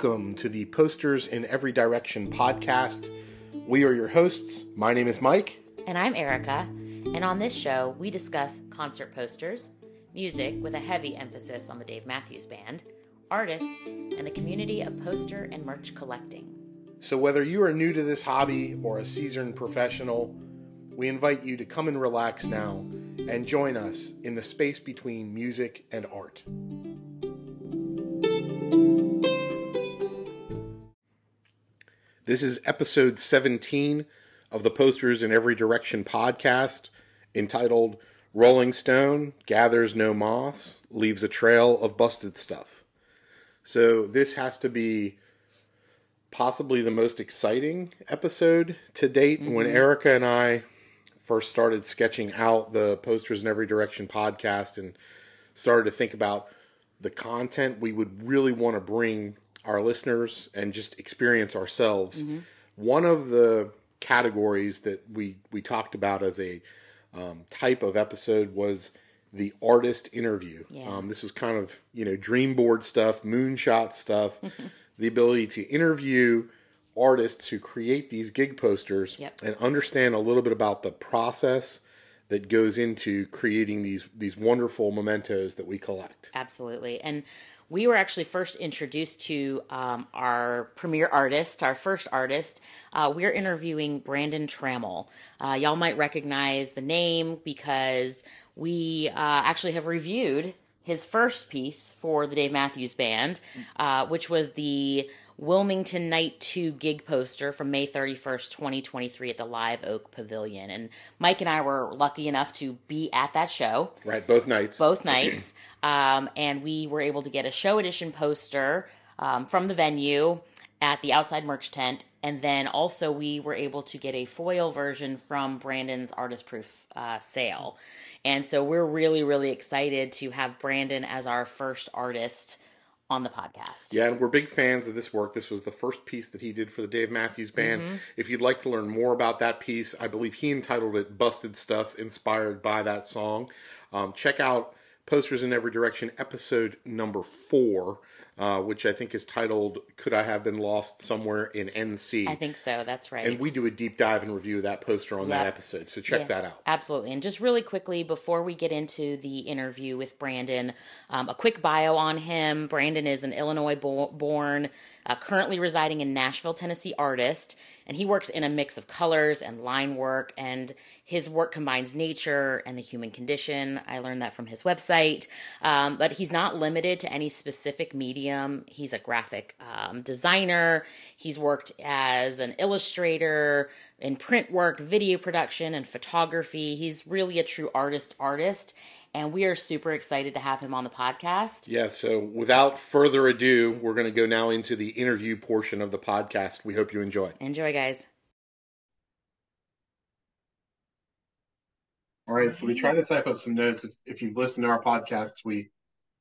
Welcome to the Posters in Every Direction podcast. We are your hosts. My name is Mike. And I'm Erica. And on this show, we discuss concert posters, music with a heavy emphasis on the Dave Matthews Band, artists, and the community of poster and merch collecting. So, whether you are new to this hobby or a seasoned professional, we invite you to come and relax now and join us in the space between music and art. This is episode 17 of the Posters in Every Direction podcast entitled Rolling Stone Gathers No Moss, Leaves a Trail of Busted Stuff. So, this has to be possibly the most exciting episode to date. Mm-hmm. When Erica and I first started sketching out the Posters in Every Direction podcast and started to think about the content we would really want to bring our listeners and just experience ourselves. Mm-hmm. One of the categories that we we talked about as a um, type of episode was the artist interview. Yeah. Um, this was kind of you know dream board stuff, moonshot stuff, the ability to interview artists who create these gig posters yep. and understand a little bit about the process that goes into creating these these wonderful mementos that we collect. Absolutely, and we were actually first introduced to um, our premier artist, our first artist. Uh, we're interviewing Brandon Trammel. Uh, y'all might recognize the name because we uh, actually have reviewed his first piece for the Dave Matthews Band, uh, which was the Wilmington Night 2 gig poster from May 31st, 2023 at the Live Oak Pavilion. And Mike and I were lucky enough to be at that show. Right, both nights. Both nights. um, and we were able to get a show edition poster um, from the venue at the outside merch tent. And then also, we were able to get a foil version from Brandon's artist proof uh, sale. And so, we're really, really excited to have Brandon as our first artist on the podcast. Yeah, and we're big fans of this work. This was the first piece that he did for the Dave Matthews Band. Mm-hmm. If you'd like to learn more about that piece, I believe he entitled it Busted Stuff, inspired by that song. Um, check out Posters in Every Direction, episode number four. Uh, which I think is titled "Could I Have Been Lost Somewhere in NC?" I think so. That's right. And we do a deep dive and review of that poster on yep. that episode, so check yeah, that out. Absolutely. And just really quickly before we get into the interview with Brandon, um, a quick bio on him. Brandon is an Illinois bo- born, uh, currently residing in Nashville, Tennessee artist and he works in a mix of colors and line work and his work combines nature and the human condition. I learned that from his website. Um, but he's not limited to any specific medium. He's a graphic um, designer. He's worked as an illustrator in print work video production and photography. He's really a true artist artist and we are super excited to have him on the podcast. Yeah, so without further ado, we're going to go now into the interview portion of the podcast. We hope you enjoy. Enjoy, guys. All right, so we try to type up some notes. If, if you've listened to our podcasts, we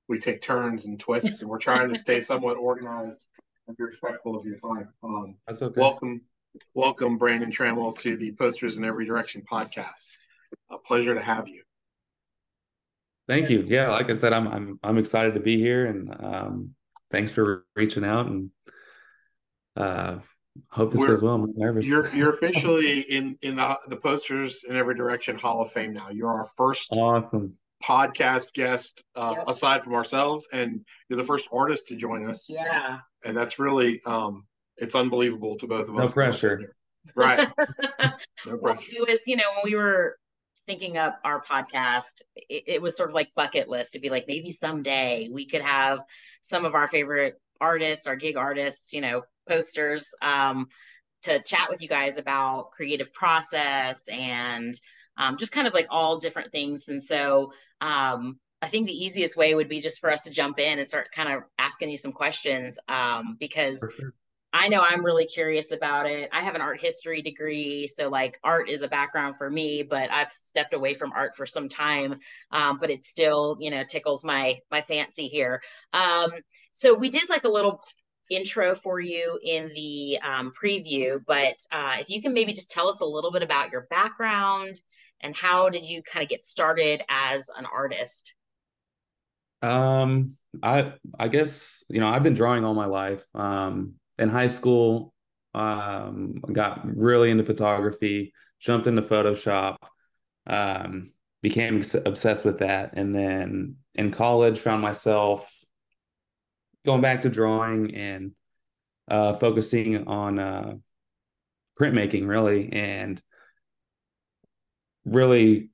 we take turns and twists, and we're trying to stay somewhat organized and be respectful of your time. Um, That's okay. Welcome, welcome, Brandon Trammel, to the Posters in Every Direction podcast. A pleasure to have you. Thank you. Yeah, like I said, I'm I'm I'm excited to be here, and um, thanks for reaching out, and uh, hope this We're, goes well. I'm nervous. You're you're officially in in the the posters in every direction Hall of Fame now. You're our first awesome podcast guest uh, yep. aside from ourselves, and you're the first artist to join us. Yeah, and that's really um, it's unbelievable to both of no us. No pressure. Right. no pressure. It was, you know, when we were thinking up our podcast, it, it, was sort of like bucket list to be like maybe someday we could have some of our favorite artists, our gig artists, you know, posters, um, to chat with you guys about creative process and um, just kind of like all different things. And so um, I think the easiest way would be just for us to jump in and start kind of asking you some questions um, because sure. I know I'm really curious about it. I have an art history degree, so like art is a background for me, but I've stepped away from art for some time. Um, but it still, you know, tickles my my fancy here. Um, so we did like a little intro for you in the um, preview, but uh, if you can maybe just tell us a little bit about your background and how did you kind of get started as an artist? Um, I I guess you know I've been drawing all my life. Um, in high school, um, got really into photography, jumped into Photoshop, um, became obsessed with that, and then in college found myself going back to drawing and uh, focusing on uh, printmaking really, and really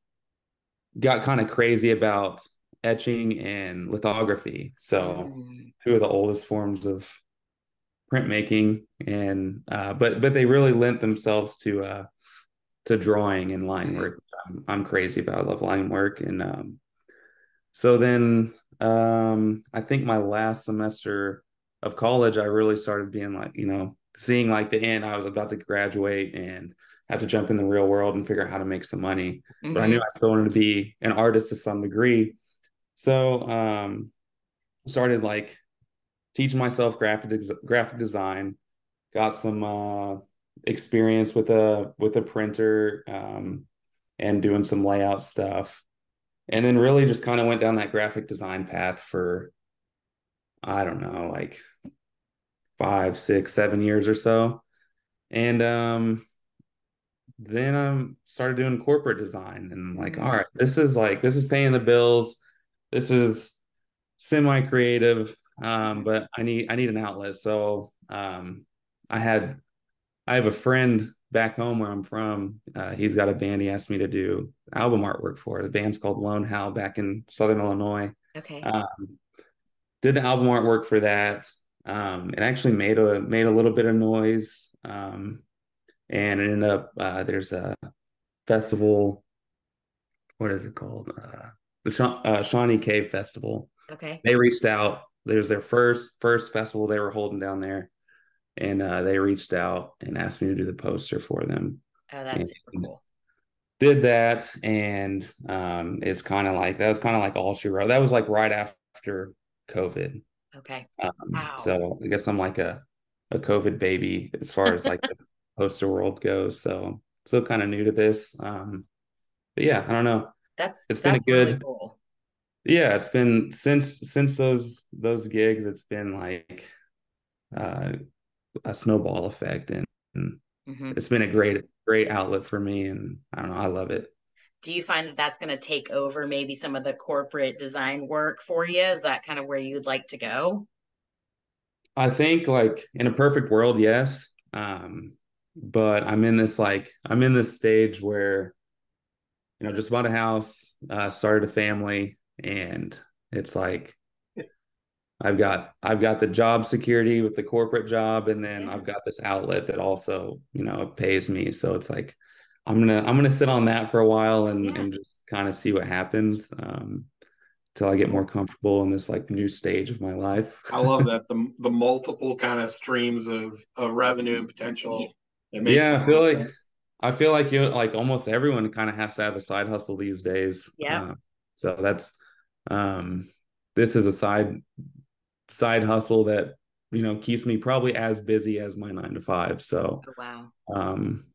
got kind of crazy about etching and lithography. So mm. two of the oldest forms of printmaking, and uh, but but they really lent themselves to uh, to drawing and line mm-hmm. work. I'm, I'm, crazy about. I love line work, and um, so then um, I think my last semester of college, I really started being like, you know, seeing like the end. I was about to graduate and have to jump in the real world and figure out how to make some money. Mm-hmm. But I knew mm-hmm. I still wanted to be an artist to some degree. So um started like teaching myself graphic graphic design, got some uh experience with a with a printer um and doing some layout stuff. And then really just kind of went down that graphic design path for I don't know, like five, six, seven years or so. And um then I started doing corporate design and like, all right, this is like this is paying the bills. This is semi creative, um, but I need I need an outlet. So um, I had I have a friend back home where I'm from. Uh, he's got a band. He asked me to do album artwork for. The band's called Lone Howl back in Southern Illinois. Okay. Um, did the album artwork for that. Um, it actually made a made a little bit of noise. Um, and it ended up uh, there's a festival. What is it called? Uh, the uh, Shawnee Cave Festival. Okay. They reached out. There's their first first festival they were holding down there, and uh, they reached out and asked me to do the poster for them. Oh, that's and super cool. Did that, and um, it's kind of like that was kind of like all she wrote. That was like right after COVID. Okay. Um, wow. So I guess I'm like a a COVID baby as far as like the poster world goes. So still kind of new to this. Um, but yeah, I don't know. That's it's that's been a good. Really cool. Yeah, it's been since since those those gigs. It's been like uh, a snowball effect, and, and mm-hmm. it's been a great great outlet for me. And I don't know, I love it. Do you find that that's going to take over maybe some of the corporate design work for you? Is that kind of where you'd like to go? I think like in a perfect world, yes. Um, but I'm in this like I'm in this stage where you know just bought a house, uh, started a family, and it's like I've got I've got the job security with the corporate job, and then I've got this outlet that also you know pays me. So it's like I'm gonna I'm gonna sit on that for a while and yeah. and just kind of see what happens. Um, till I get more comfortable in this like new stage of my life. I love that the the multiple kind of streams of of revenue and potential yeah, I feel like sense. I feel like you like almost everyone kind of has to have a side hustle these days. Yeah. Uh, so that's um this is a side side hustle that you know keeps me probably as busy as my nine to five. So oh, wow. Um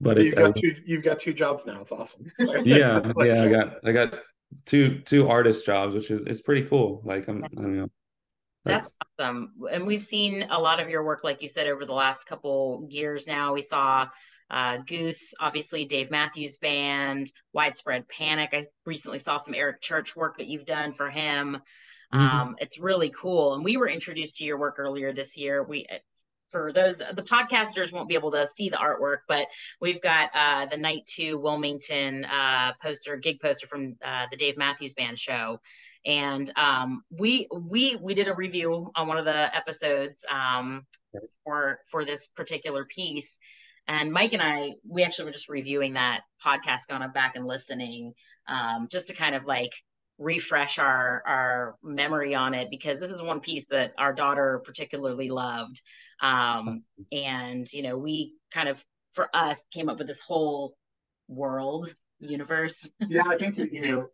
but you've got two you've got two jobs now. It's awesome. yeah, yeah, I got I got two two artist jobs, which is it's pretty cool. Like I'm I don't know. That's, awesome. And we've seen a lot of your work, like you said, over the last couple years now. We saw uh, Goose, obviously Dave Matthews Band, Widespread Panic. I recently saw some Eric Church work that you've done for him. Mm-hmm. Um, it's really cool. And we were introduced to your work earlier this year. We for those the podcasters won't be able to see the artwork but we've got uh, the night two wilmington uh, poster gig poster from uh, the dave matthews band show and um, we we we did a review on one of the episodes um, for for this particular piece and mike and i we actually were just reviewing that podcast going back and listening um, just to kind of like refresh our our memory on it because this is one piece that our daughter particularly loved um, and you know we kind of for us came up with this whole world universe yeah i think you know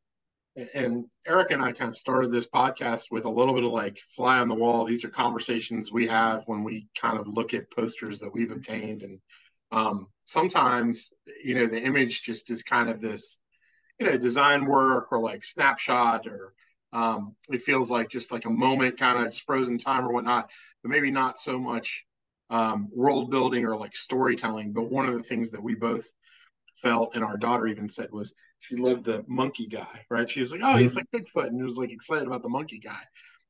and Eric and I kind of started this podcast with a little bit of like fly on the wall. These are conversations we have when we kind of look at posters that we've obtained. And um, sometimes, you know, the image just is kind of this, you know, design work or like snapshot or Um, it feels like just like a moment, kind of just frozen time or whatnot, but maybe not so much um, world building or like storytelling. But one of the things that we both felt, and our daughter even said, was she loved the monkey guy, right? She was like, oh, he's like Bigfoot, and was like excited about the monkey guy.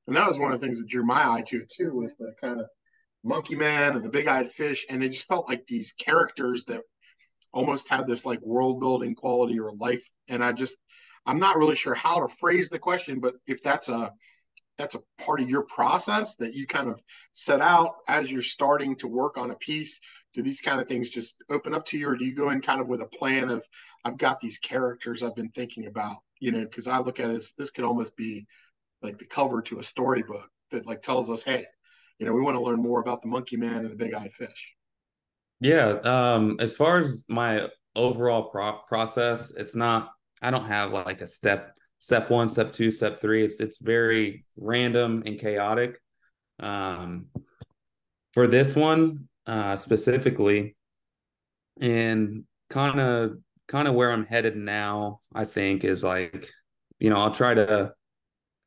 And that was one of the things that drew my eye to it too, was the kind of monkey man and the big eyed fish. And they just felt like these characters that almost had this like world building quality or life. And I just, I'm not really sure how to phrase the question, but if that's a, that's a part of your process that you kind of set out as you're starting to work on a piece do these kind of things just open up to you or do you go in kind of with a plan of i've got these characters i've been thinking about you know because i look at it as this could almost be like the cover to a storybook that like tells us hey you know we want to learn more about the monkey man and the big eye fish yeah um as far as my overall pro- process it's not i don't have like a step step one step two step three it's it's very random and chaotic um for this one uh, specifically, and kind of kind of where I'm headed now. I think is like, you know, I'll try to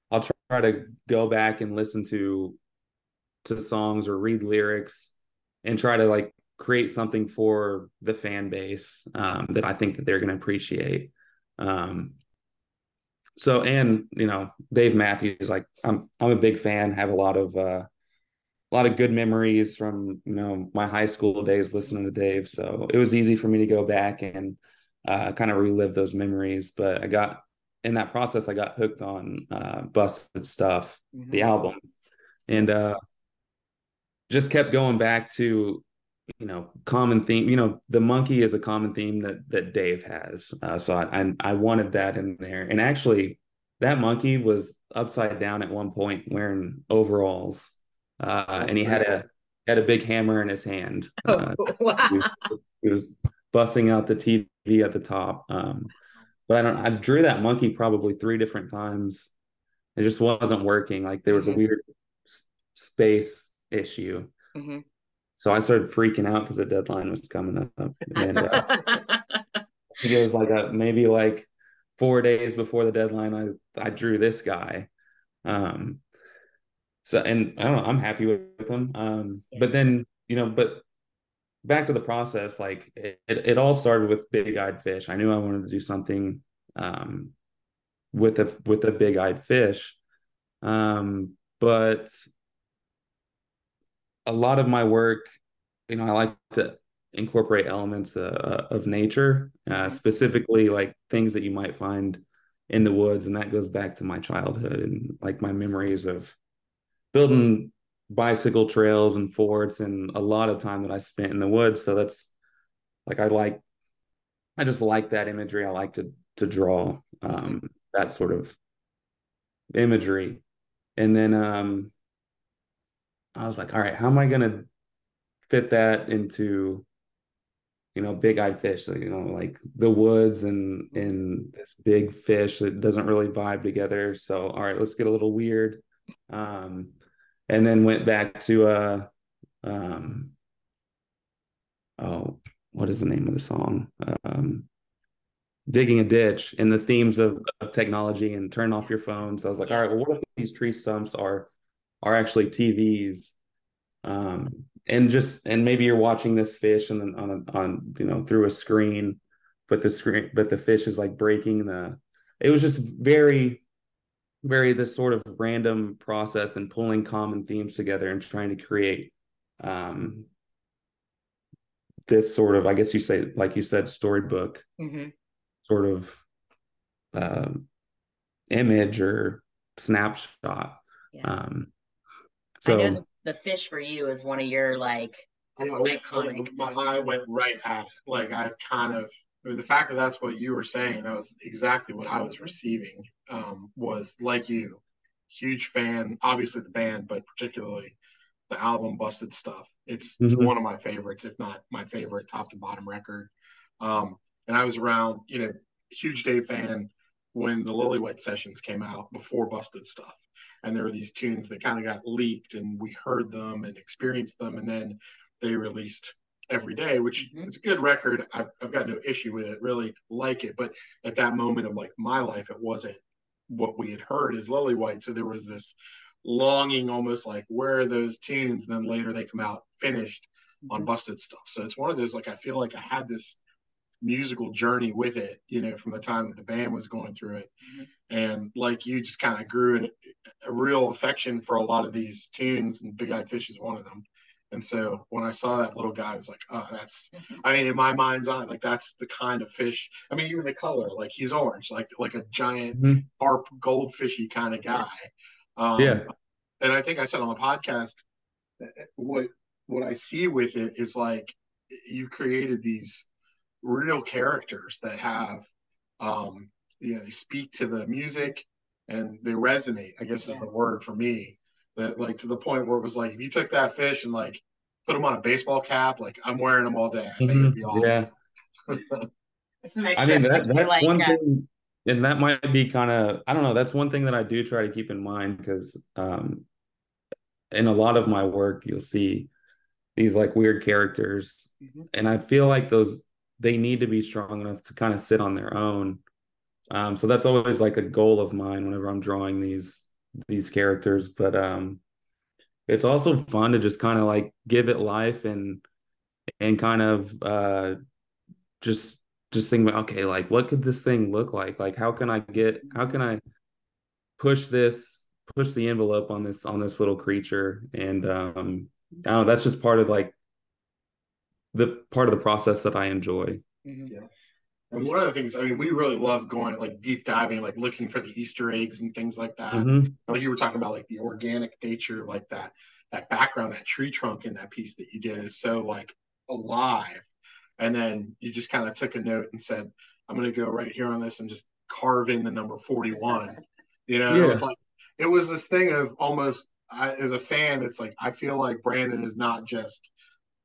I'll try to go back and listen to to songs or read lyrics and try to like create something for the fan base um, that I think that they're going to appreciate. Um, so, and you know, Dave Matthews, like I'm, I'm a big fan. Have a lot of uh, a lot of good memories from you know my high school days listening to Dave. So it was easy for me to go back and uh, kind of relive those memories. But I got in that process, I got hooked on uh, Busted Stuff, mm-hmm. the album, and uh, just kept going back to you know common theme. You know, the monkey is a common theme that that Dave has. Uh, so I, I I wanted that in there, and actually that monkey was upside down at one point wearing overalls uh, and he had a had a big hammer in his hand. Oh, uh, wow. he, was, he, was, busting out the TV at the top. Um, but I don't. I drew that monkey probably three different times. It just wasn't working. Like there was mm-hmm. a weird space issue. Mm-hmm. So I started freaking out because the deadline was coming up, and uh, it was like a maybe like four days before the deadline. I I drew this guy. Um, so and I don't know, I'm happy with, with them. Um, yeah. but then you know, but back to the process, like it, it, it all started with big eyed fish. I knew I wanted to do something um, with a with a big eyed fish, um, but a lot of my work, you know, I like to incorporate elements uh, of nature, uh, mm-hmm. specifically like things that you might find in the woods, and that goes back to my childhood and like my memories of building bicycle trails and forts and a lot of time that I spent in the woods. So that's like I like I just like that imagery. I like to to draw um that sort of imagery. And then um I was like, all right, how am I gonna fit that into you know big-eyed fish so, you know like the woods and and this big fish that doesn't really vibe together so all right let's get a little weird um, and then went back to uh, um, oh, what is the name of the song? Um, digging a ditch and the themes of, of technology and turn off your phone. So I was like, all right, well, what if these tree stumps are are actually TVs? Um, and just and maybe you're watching this fish and then on a, on you know through a screen, but the screen but the fish is like breaking the. It was just very very this sort of random process and pulling common themes together and trying to create um, this sort of, I guess you say, like you said, storybook mm-hmm. sort of um, image or snapshot. Yeah. Um, so I know the fish for you is one of your like iconic. My eye went right at it. Like I kind of I mean, the fact that that's what you were saying, that was exactly what I was receiving. Um, was like you, huge fan. Obviously the band, but particularly the album "Busted Stuff." It's, mm-hmm. one of my favorites, if not my favorite, top to bottom record. Um, and I was around, you know, huge Dave fan when the Lillywhite sessions came out before Busted Stuff. And there were these tunes that kind of got leaked, and we heard them and experienced them, and then they released Everyday, which mm-hmm. is a good record. I've, I've got no issue with it, really like it. But at that moment of like my life, it wasn't what we had heard as Lillywhite so there was this longing almost like where are those tunes and then later they come out finished on Mm-hmm. busted stuff so it's one of those like i feel like i had this musical journey with it you know from the time that the band was going through it Mhm. and like you just kind of grew in a real affection for a lot of these tunes and big eyed fish is one of them and so when i saw that little guy i was like oh that's Mhm. i mean in my mind's eye like that's the kind of fish i mean even the color like he's orange like like a giant Mhm. harp goldfishy kind of guy um, Yeah. and i think i said on the podcast uh, what what i see with it is like you've created these real characters that have um you know they speak to the music and they resonate i guess is the word for me that like to the point where it was like if you took that fish and like put him on a baseball cap like i'm wearing them all day i think it'd be awesome Yeah. I mean that that's like, one uh, thing, and that might be kind of I don't know. That's one thing that I do try to keep in mind because um, in a lot of my work, you'll see these like weird characters, Mhm. and I feel like those they need to be strong enough to kind of sit on their own. Um, so that's always like a goal of mine whenever I'm drawing these these characters. But um, it's also fun to just kind of like give it life and and kind of uh, just just think about okay like what could this thing look like like how can i get how can i push this push the envelope on this on this little creature and um i don't know that's just part of like the part of the process that i enjoy. Mhm. and one of the things i mean we really love going like deep diving like looking for the easter eggs and things like that. Mhm. like you were talking about like the organic nature like that that background that tree trunk in that piece that you did is so like alive. And then you just kind of took a note and said i'm going to go right here on this and just carve in the number 41 you know it was like it was this thing of almost I, as a fan it's like i feel like brandon is not just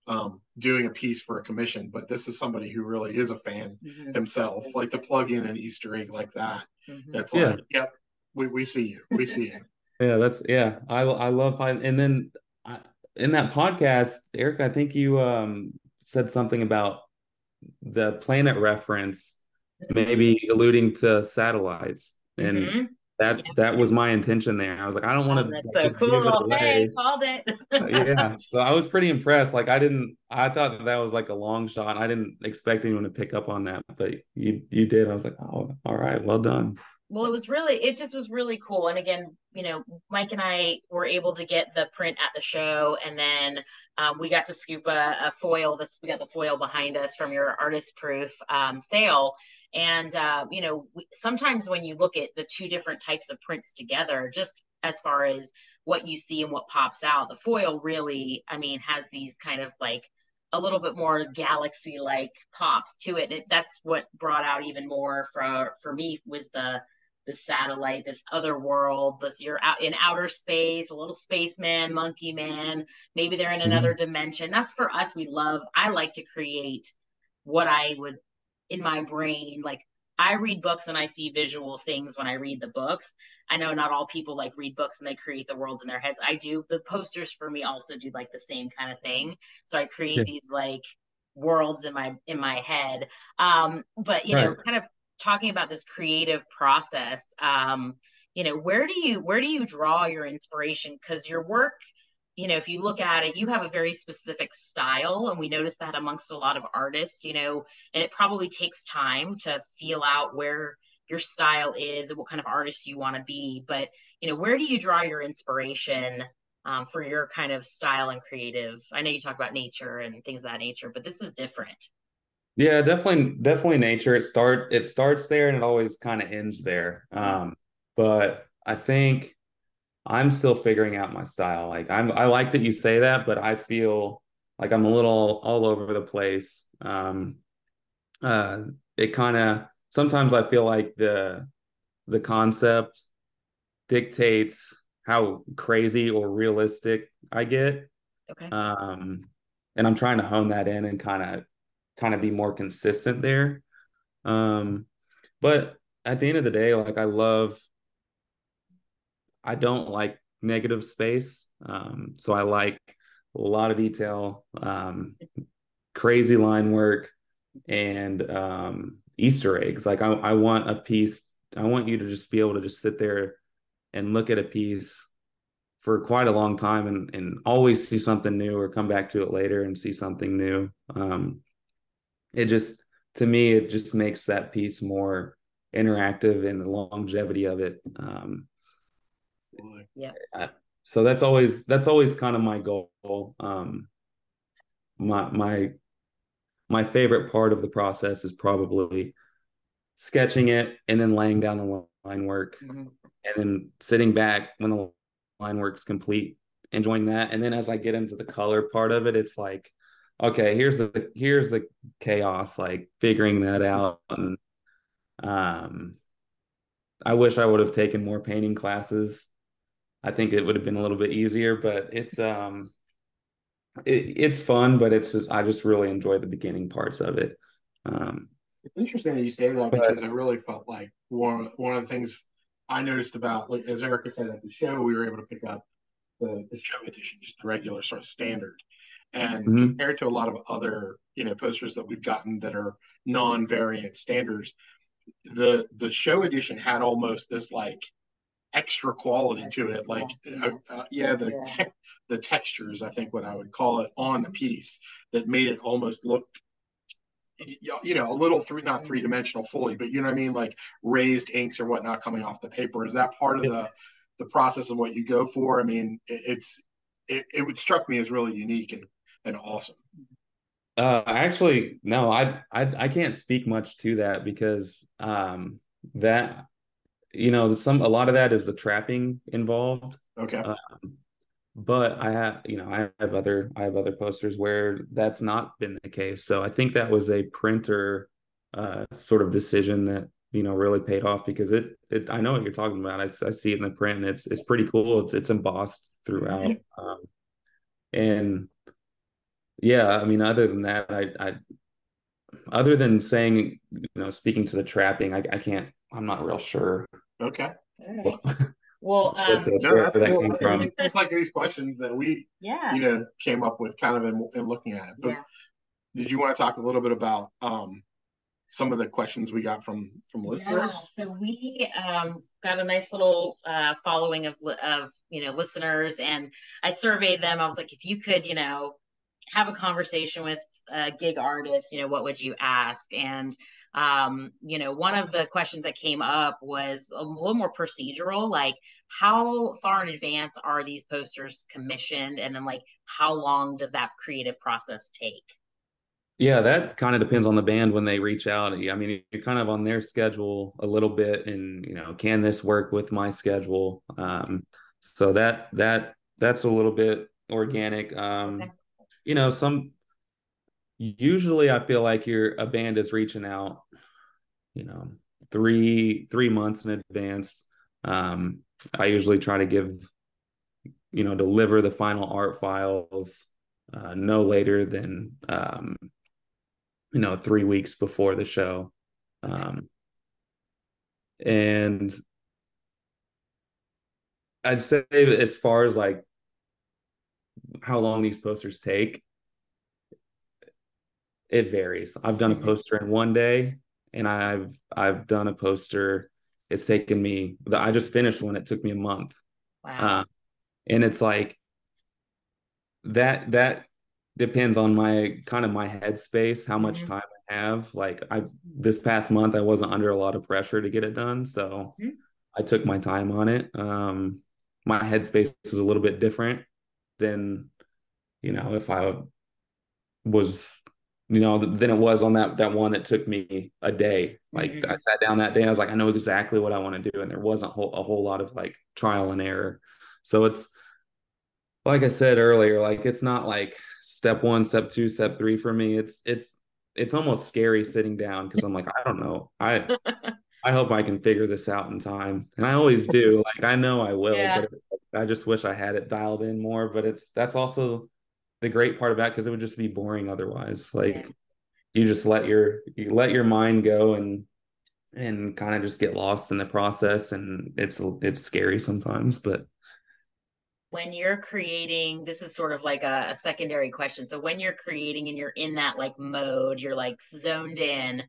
um, doing a piece for a commission but this is somebody who really is a fan Mhm. himself like to plug in an easter egg like that Mhm. it's Yeah. like yep we, we see you we see you yeah that's yeah i i love and then I, in that podcast eric i think you um said something about the planet reference maybe alluding to satellites and Mhm. That's that was my intention there. I was like i don't want Oh, to that's so just give it cool. Hey, away. called it. yeah. So i was pretty impressed. Like i didn't i thought that, that was like a long shot. I didn't expect anyone to pick up on that but you you did. I was like oh all right well done. Well it was really it just was really cool. And again you know mike and i were able to get the print at the show and then um, we got to scoop a, a foil this we got the foil behind us from your artist proof um, sale and uh, you know we, sometimes when you look at the two different types of prints together just as far as what you see and what pops out the foil really i mean has these kind of like a little bit more galaxy like pops to it. it that's what brought out even more for for me was the the satellite, this other world, this you're out in outer space, a little spaceman, monkey man, maybe they're in another dimension. That's for us. We love, I like to create what I would in my brain. Like I read books and I see visual things when I read the books. I know not all people like read books and they create the worlds in their heads. I do. The posters for me also do like the same kind of thing. So I create Yeah. these like worlds in my in my head. Um, but you know, kind of talking about this creative process um you know where do you where do you draw your inspiration because your work you know if you look at it you have a very specific style and we notice that amongst a lot of artists you know and it probably takes time to feel out where your style is and what kind of artist you want to be but you know where do you draw your inspiration um, for your kind of style and creative i know you talk about nature and things of that nature but this is different Yeah, definitely, definitely nature. It start it starts there and it always kind of ends there. Um, but I think I'm still figuring out my style. Like I'm, I like that you say that, but I feel like I'm a little all over the place. Um, uh, it kind of sometimes I feel like the the concept dictates how crazy or realistic I get. okay Um, and I'm trying to hone that in and kind of kind of be more consistent there. Um, but at the end of the day, like I love I don't like negative space. Um, so I like a lot of detail, um, crazy line work, and um, Easter eggs. Like I, I want a piece I want you to just be able to just sit there and look at a piece for quite a long time and and always see something new or come back to it later and see something new. Um, it just to me it just makes that piece more interactive and the longevity of it. Um, yeah. So that's always that's always kind of my goal. Um, my my my favorite part of the process is probably sketching it and then laying down the line work mm-hmm. and then sitting back when the line work's complete enjoying that and then as i get into the color part of it it's like okay here's the here's the chaos like figuring that out and um i wish i would have taken more painting classes i think it would have been a little bit easier but it's um it, it's fun, but it's just I just really enjoy the beginning parts of it. Um, it's interesting that you say that because but, it really felt like one one of the things I noticed about like as Erica said at the show, we were able to pick up the, the show edition, just the regular sort of standard. And mm-hmm. compared to a lot of other, you know, posters that we've gotten that are non-variant standards, the the show edition had almost this like extra quality to it. Like, uh, uh, yeah, the te- the textures, I think, what I would call it on the piece that made it almost look, you know, a little three, not three dimensional fully, but you know what I mean, like raised inks or whatnot coming off the paper. Is that part of the the process of what you go for? I mean, it, it's it, it would struck me as really unique and and awesome. Uh, actually, no, I, I I can't speak much to that because um that you know some a lot of that is the trapping involved. Okay. Um, but i have you know i have other i have other posters where that's not been the case. So i think that was a printer uh, sort of decision that you know really paid off because it, it i know what you're talking about. I, I see it in the print and it's it's pretty cool. It's it's embossed throughout. Um, and yeah i mean other than that i i other than saying you know speaking to the trapping i, I can't i'm not real sure Okay. Well, um, no, that's cool. It's like these questions that we, yeah, you know, came up with kind of in, in looking at it. But yeah. did you want to talk a little bit about um, some of the questions we got from from listeners? Yeah, so we um, got a nice little uh, following of of you know listeners, and I surveyed them. I was like, if you could, you know, have a conversation with a gig artist, you know, what would you ask? And um, you know, one of the questions that came up was a little more procedural, like how far in advance are these posters commissioned? And then like how long does that creative process take? Yeah, that kind of depends on the band when they reach out. I mean, you're kind of on their schedule a little bit, and you know, can this work with my schedule? Um, so that that that's a little bit organic. Um, okay. You know, some usually I feel like you're a band is reaching out, you know, three three months in advance. Um, I usually try to give, you know, deliver the final art files uh, no later than um, you know three weeks before the show, um, and I'd say as far as like how long these posters take it varies. I've done a mm-hmm. poster in one day, and I've I've done a poster. It's taken me. I just finished one. It took me a month. Wow. Uh, and it's like that. That depends on my kind of my headspace, how much mm-hmm. time I have. Like I this past month, I wasn't under a lot of pressure to get it done, so mm-hmm. I took my time on it. Um, my headspace was a little bit different than you know if I was you know, than it was on that that one that took me a day. Like mm-hmm. I sat down that day, I was like, I know exactly what I want to do, and there wasn't a whole, a whole lot of like trial and error. So it's like I said earlier, like it's not like step one, step two, step three for me. It's it's it's almost scary sitting down because I'm like, I don't know. I I hope I can figure this out in time, and I always do. Like I know I will, yeah. but I just wish I had it dialed in more. But it's that's also the great part about because it would just be boring otherwise. Like yeah. you just let your you let your mind go and and kind of just get lost in the process and it's it's scary sometimes but when you're creating this is sort of like a, a, secondary question so when you're creating and you're in that like mode you're like zoned in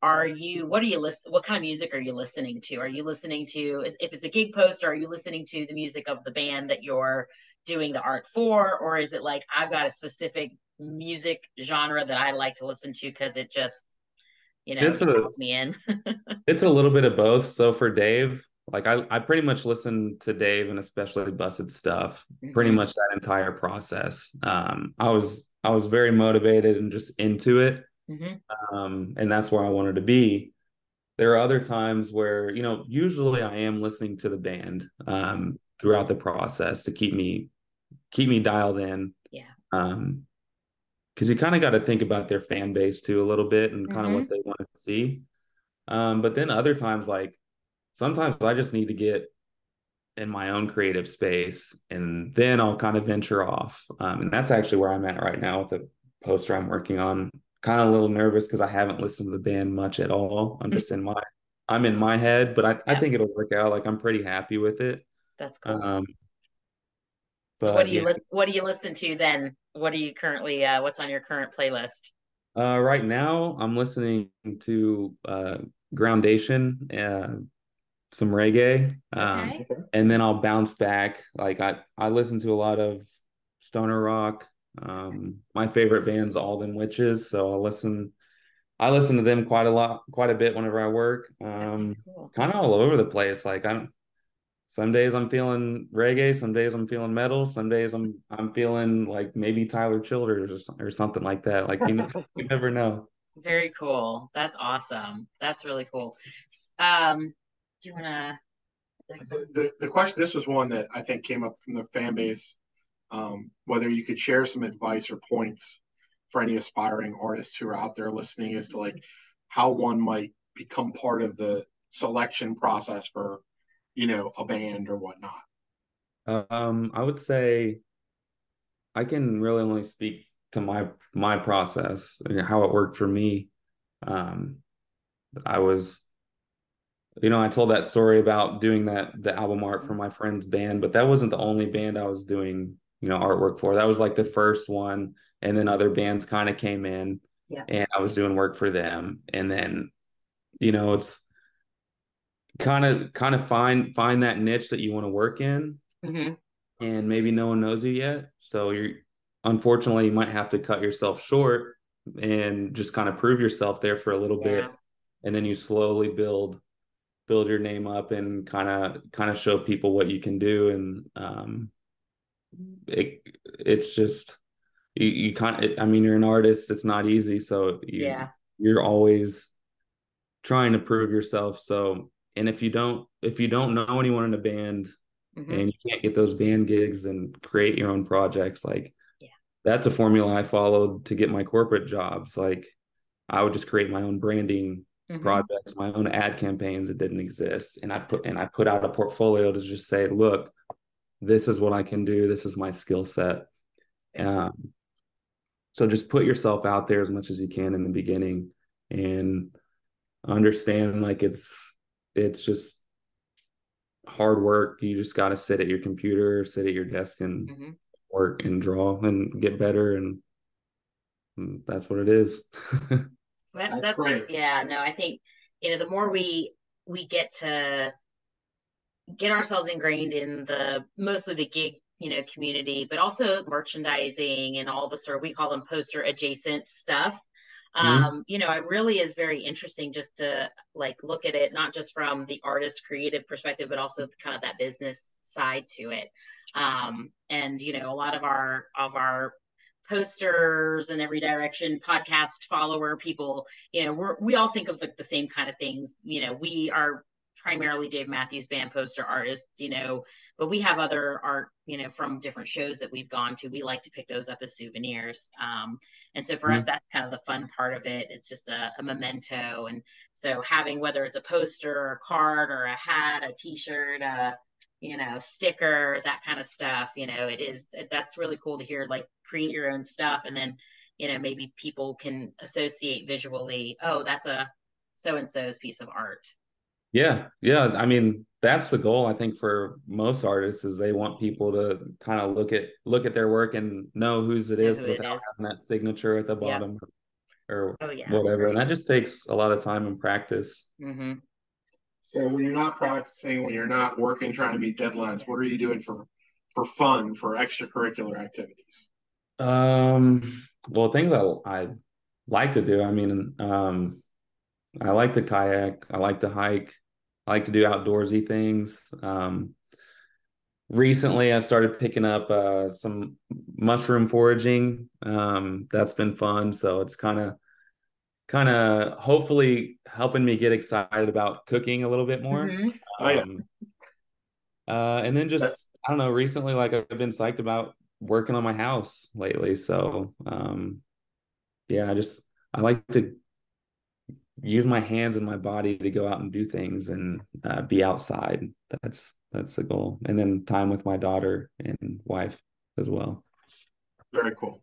are you what are you listen what kind of music are you listening to are you listening to if it's a gig poster are you listening to the music of the band that you're doing the art for or is it like i've got a specific music genre that i like to listen to because it just you know it's a, me in it's a little bit of both so for dave like I, I pretty much listen to dave and especially busted stuff mm-hmm. pretty much that entire process um i was i was very motivated and just into it mm-hmm. um, and that's where I wanted to be. There are other times where you know, usually I am listening to the band um, throughout the process to keep me keep me dialed in. Yeah. Um, because you kind of got to think about their fan base too a little bit and kind of mm-hmm. what they want to see. Um, but then other times, like sometimes I just need to get in my own creative space and then I'll kind of venture off. Um, and that's actually where I'm at right now with the poster I'm working on kind of a little nervous because I haven't listened to the band much at all. I'm just in my I'm in my head, but I, yeah. I think it'll work out. Like I'm pretty happy with it. That's cool. Um, so what do you yeah. listen what do you listen to then? What are you currently uh what's on your current playlist? Uh right now I'm listening to uh Groundation, uh some reggae. Um, okay. And then I'll bounce back. Like I I listen to a lot of stoner rock, um, my favorite band's All Them Witches, so I listen. I listen to them quite a lot, quite a bit whenever I work. Um, cool. Kind of all over the place. Like I'm. Some days I'm feeling reggae. Some days I'm feeling metal. Some days I'm I'm feeling like maybe Tyler Childers or, or something like that. Like you, know, you never know. Very cool. That's awesome. That's really cool. Um, do you want to? The, the, the question. This was one that I think came up from the fan base um, whether you could share some advice or points for any aspiring artists who are out there listening as to like how one might become part of the selection process for you know a band or whatnot? Um i would say i can really only speak to my my process and how it worked for me. Um i was you know i told that story about doing that the album art for my friend's band but that wasn't the only band i was doing you know artwork for. That was like the first one and then other bands kind of came in yeah. and i was doing work for them. And then you know it's kind of kind of find find that niche that you want to work in mm-hmm. and maybe no one knows you yet. So you're unfortunately you might have to cut yourself short and just kind of prove yourself there for a little yeah. bit. And then you slowly build build your name up and kind of kind of show people what you can do. And um it it's just you, you can't i mean you're an artist it's not easy. So you, yeah. you're always trying to prove yourself. So and if you don't if you don't know anyone in a band mm-hmm. and you can't get those band gigs and create your own projects like yeah. that's a formula i followed to get my corporate jobs like i would just create my own branding mm-hmm. projects my own ad campaigns that didn't exist and i put and i put out a portfolio to just say look this is what I can do. This is my skill set. Um, so just put yourself out there as much as you can in the beginning and understand like it's it's just hard work. You just got to sit at your computer, sit at your desk and mm-hmm. work and draw and get better and, and that's what it is. that, that's, that's great. Yeah, no, I think you know the more we we get to get ourselves ingrained in the mostly the gig you know community but also merchandising and all the sort of we call them poster adjacent stuff mm-hmm. um you know it really is very interesting just to like look at it not just from the artist creative perspective but also kind of that business side to it um and you know a lot of our of our posters and every direction podcast follower people you know we're, we all think of the, the same kind of things you know we are primarily Dave Matthews Band poster artists, you know, but we have other art, you know, from different shows that we've gone to. We like to pick those up as souvenirs. Um, and so for mm-hmm. us, that's kind of the fun part of it. It's just a, a, memento. And so having whether it's a poster or a card or a hat, a t-shirt, a, you know, sticker, that kind of stuff, you know, it is, that's really cool to hear, like create your own stuff. And then, you know, maybe people can associate visually, oh, that's a so-and-so's piece of art yeah, yeah. I mean, that's the goal. I think for most artists is they want people to kind of look at look at their work and know whose it is who without it is. having that signature at the bottom, yeah. or Oh yeah. whatever. And that just takes a lot of time and practice. hmm So when you're not practicing, when you're not working, trying to meet deadlines, what are you doing for for fun, for extracurricular activities? Um, well, things I I like to do. I mean, um, I like to kayak. I like to hike. I like to do outdoorsy things. Um, recently, I've started picking up uh, some mushroom foraging. Um, that's been fun. So it's kind of kind of hopefully helping me get excited about cooking a little bit more. Mhm. Oh, yeah. Um, uh, and then just I don't know, recently like I've been psyched about working on my house lately. So um yeah, I just I like to use my hands and my body to go out and do things and uh, be outside. That's that's the goal. And then time with my daughter and wife as well. Very cool.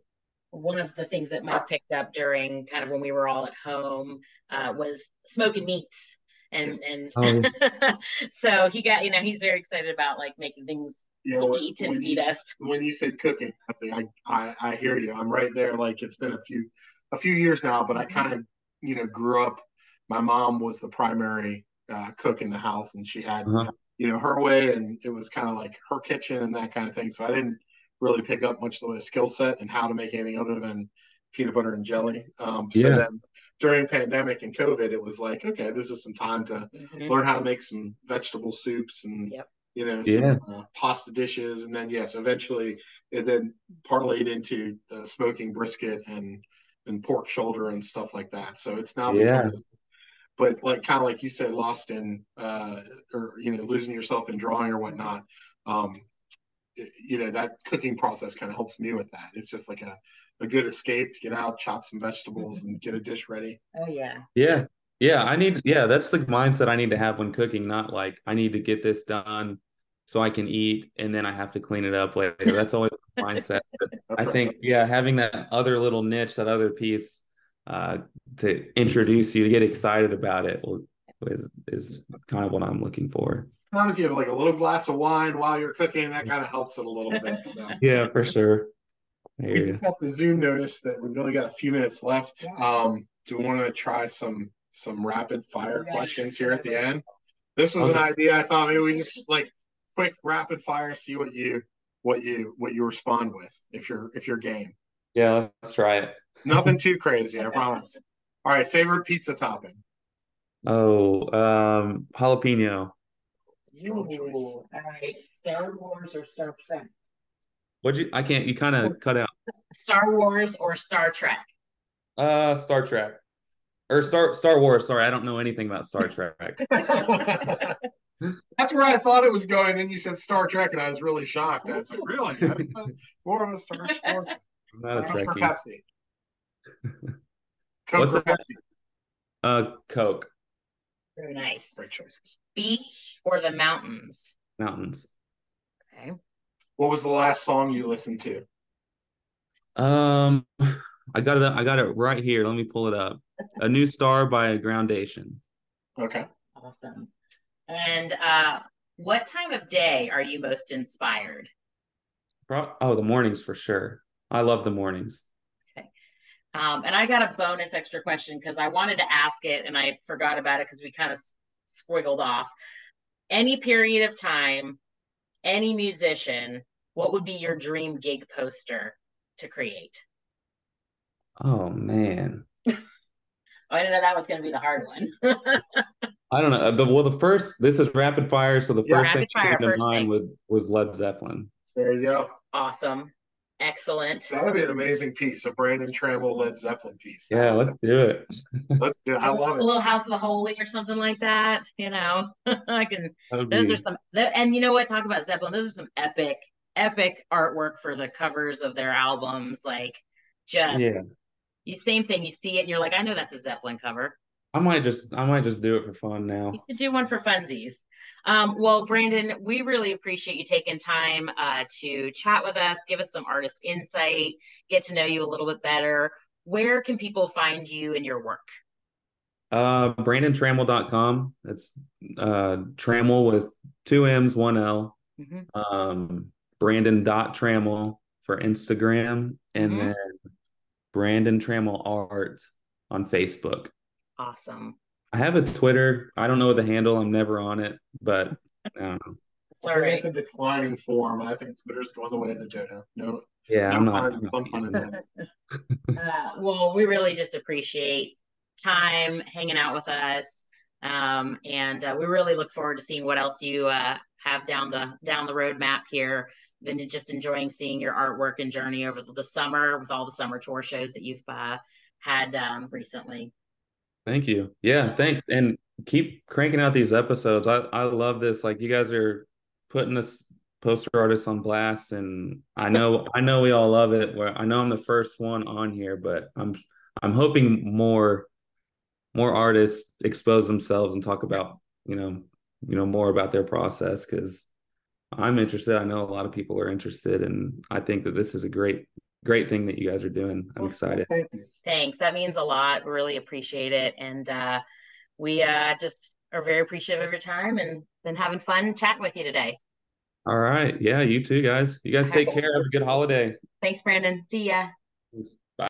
One of the things that Mike picked up during kind of when we were all at home uh, was smoking meats. And and Oh. so he got you know he's very excited about like making things Yeah, to eat and when feed you- us. when you said cooking, I think I, I I hear you. I'm right there. Like it's been a few a few years now, but I kind of you know grew up. My mom was the primary uh, cook in the house, and she had Uh-huh. you know her way, and it was kind of like her kitchen and that kind of thing. So I didn't really pick up much of a skill set and how to make anything other than peanut butter and jelly. Um, so Yeah. then during pandemic and COVID, it was like okay, this is some time to Mhm. learn how to make some vegetable soups and Yep. you know Yeah. some uh, pasta dishes and then yes eventually it then parlayed into uh, smoking brisket and and pork shoulder and stuff like that so it's now Yeah. become but like kind of like you said lost in uh or you know losing yourself in drawing or whatnot um you know that cooking process kind of helps me with that it's just like a, a good escape to get out chop some vegetables and get a dish ready Oh yeah. Yeah. Yeah, I need yeah, that's the mindset I need to have when cooking, not like I need to get this done so I can eat and then I have to clean it up later. That's always the mindset. I right. think yeah, having that other little niche, that other piece uh to introduce you to get excited about it will, is, is kind of what I'm looking for. Not if you have like a little glass of wine while you're cooking, that kind of helps it a little bit. So Yeah, for sure. We just got the Zoom notice that we've only got a few minutes left. Um, do we want to try some some rapid fire questions here at the end? This was an idea. I thought maybe we just like quick rapid fire, see what you what you what you respond with if you're if you're game. Yeah, let's try it. Nothing too crazy, I promise. All right, favorite pizza topping. Oh, um jalapeno. Strong. Ooh, all right. Star Wars or Star Trek? What'd you I can't you kind of cut out. Star Wars or Star Trek? Uh Star Trek. Or Star Star Wars, sorry, I don't know anything about Star Trek. That's where I thought it was going. Then you said Star Trek, and I was really shocked. I was like, really? More of a Star Trek. I'm not a Coke or Trekkie. Pepsi? Coke What's or the- Pepsi? Uh, Coke, Very nice. Great choices. Beach or the mountains? mountains. Okay. What was the last song you listened to? Um, I got it. I got it right here. Let me pull it up. A new star by Groundation. Okay. Awesome. And uh, what time of day are you most inspired? Oh, the mornings for sure. I love the mornings. Okay. Um, and I got a bonus extra question because I wanted to ask it and I forgot about it because we kind of squiggled off. Any period of time, any musician, what would be your dream gig poster to create? Oh man, Oh, I didn't know that was going to be the hard one. I don't know. Uh, the well, the first this is rapid fire, so the Yeah, first thing rapid fire, that came to mind thing. was was Led Zeppelin. There you go. awesome. Excellent. That would be an amazing piece, a Brandon Trammel Led Zeppelin piece. Yeah, let's do it. Let's do it. I love it. A little House of the Holy or something like that. You know, I can That would Those be- are some, th- and you know what? Talk about Zeppelin. Those are some epic, epic artwork for the covers of their albums. Like, just yeah. you, same thing. You see it, and you're like, I know that's a Zeppelin cover. I might just I might just do it for fun now. You could do one for funsies. Um, well, Brandon, we really appreciate you taking time uh, to chat with us, give us some artist insight, get to know you a little bit better. Where can people find you and your work? Uh, BrandonTrammel.com. That's uh Trammel with two M's, one L. Mhm. Um, Brandon.Trammel for Instagram, and Mhm. then Brandon Trammel Art on Facebook. Awesome. I have a Twitter. I don't know the handle. I'm never on it, but I don't know. Sorry. It's a declining form. I think Twitter's going the way of the dodo. No, Yeah, no I'm not. pun, some pun intended. Uh, well, we really just appreciate time hanging out with us. Um, and uh, we really look forward to seeing what else you uh, have down the down the road map here. Been just enjoying seeing your artwork and journey over the, the summer with all the summer tour shows that you've uh, had um, recently. Thank you. Yeah, thanks. And keep cranking out these episodes. I, I love this. Like you guys are putting us poster artists on blast and I know I know we all love it. Where I know I'm the first one on here, but I'm I'm hoping more more artists expose themselves and talk about, you know, you know, more about their process because I'm interested. I know a lot of people are interested and I think that this is a great great thing that you guys are doing. I'm excited. Thanks. That means a lot. We really appreciate it. And uh, we uh, just are very appreciative of your time and been having fun chatting with you today. All right. Yeah, you too, guys. You guys take care. Have a good holiday. Thanks, Brandon. See ya.